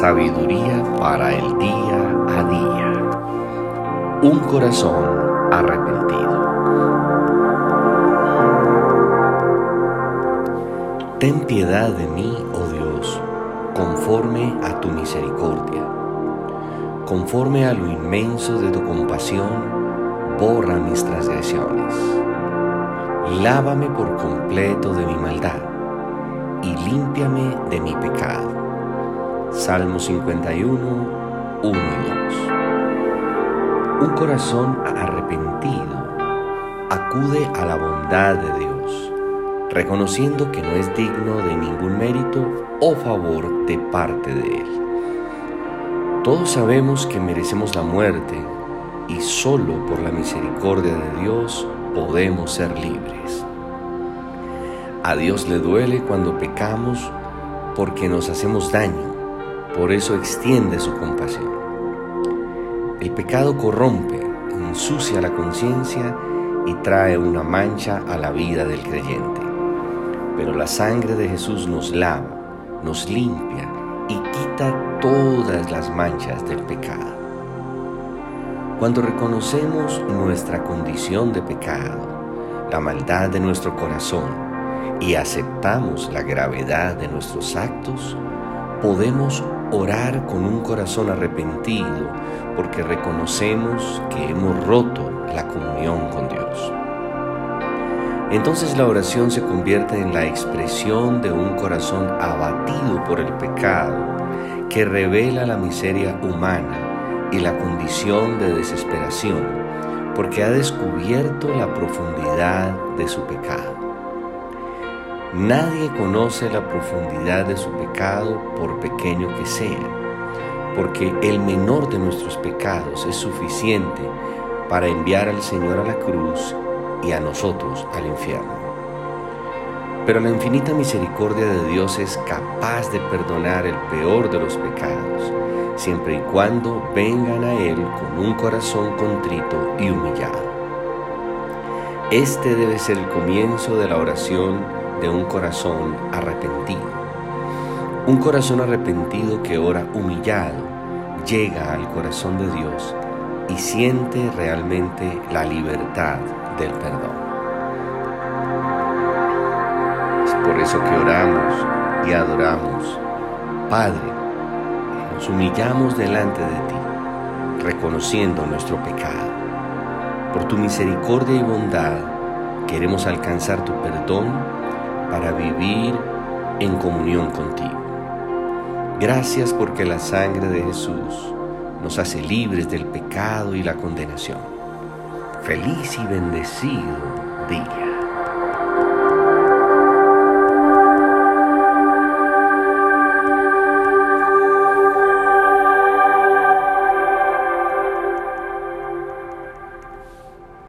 Sabiduría para el día a día. Un corazón arrepentido. Ten piedad de mí, oh Dios, conforme a tu misericordia. Conforme a lo inmenso de tu compasión, borra mis transgresiones. Lávame por completo de mi maldad y límpiame de mi pecado. Salmo 51, 1 y 2. Un corazón arrepentido acude a la bondad de Dios, reconociendo que no es digno de ningún mérito o favor de parte de Él. Todos sabemos que merecemos la muerte y solo por la misericordia de Dios podemos ser libres. A Dios le duele cuando pecamos porque nos hacemos daño, por eso extiende su compasión. El pecado corrompe, ensucia la conciencia y trae una mancha a la vida del creyente. Pero la sangre de Jesús nos lava, nos limpia y quita todas las manchas del pecado. Cuando reconocemos nuestra condición de pecado, la maldad de nuestro corazón, y aceptamos la gravedad de nuestros actos, podemos orar con un corazón arrepentido porque reconocemos que hemos roto la comunión con Dios. Entonces la oración se convierte en la expresión de un corazón abatido por el pecado que revela la miseria humana y la condición de desesperación porque ha descubierto la profundidad de su pecado. Nadie conoce la profundidad de su pecado por pequeño que sea, porque el menor de nuestros pecados es suficiente para enviar al Señor a la cruz y a nosotros al infierno. Pero la infinita misericordia de Dios es capaz de perdonar el peor de los pecados, siempre y cuando vengan a Él con un corazón contrito y humillado. Este debe ser el comienzo de la oración de un corazón arrepentido. Un corazón arrepentido que ora humillado llega al corazón de Dios y siente realmente la libertad del perdón. Es por eso que oramos y adoramos. Padre, nos humillamos delante de ti, reconociendo nuestro pecado. Por tu misericordia y bondad queremos alcanzar tu perdón para vivir en comunión contigo. Gracias porque la sangre de Jesús nos hace libres del pecado y la condenación. Feliz y bendecido día.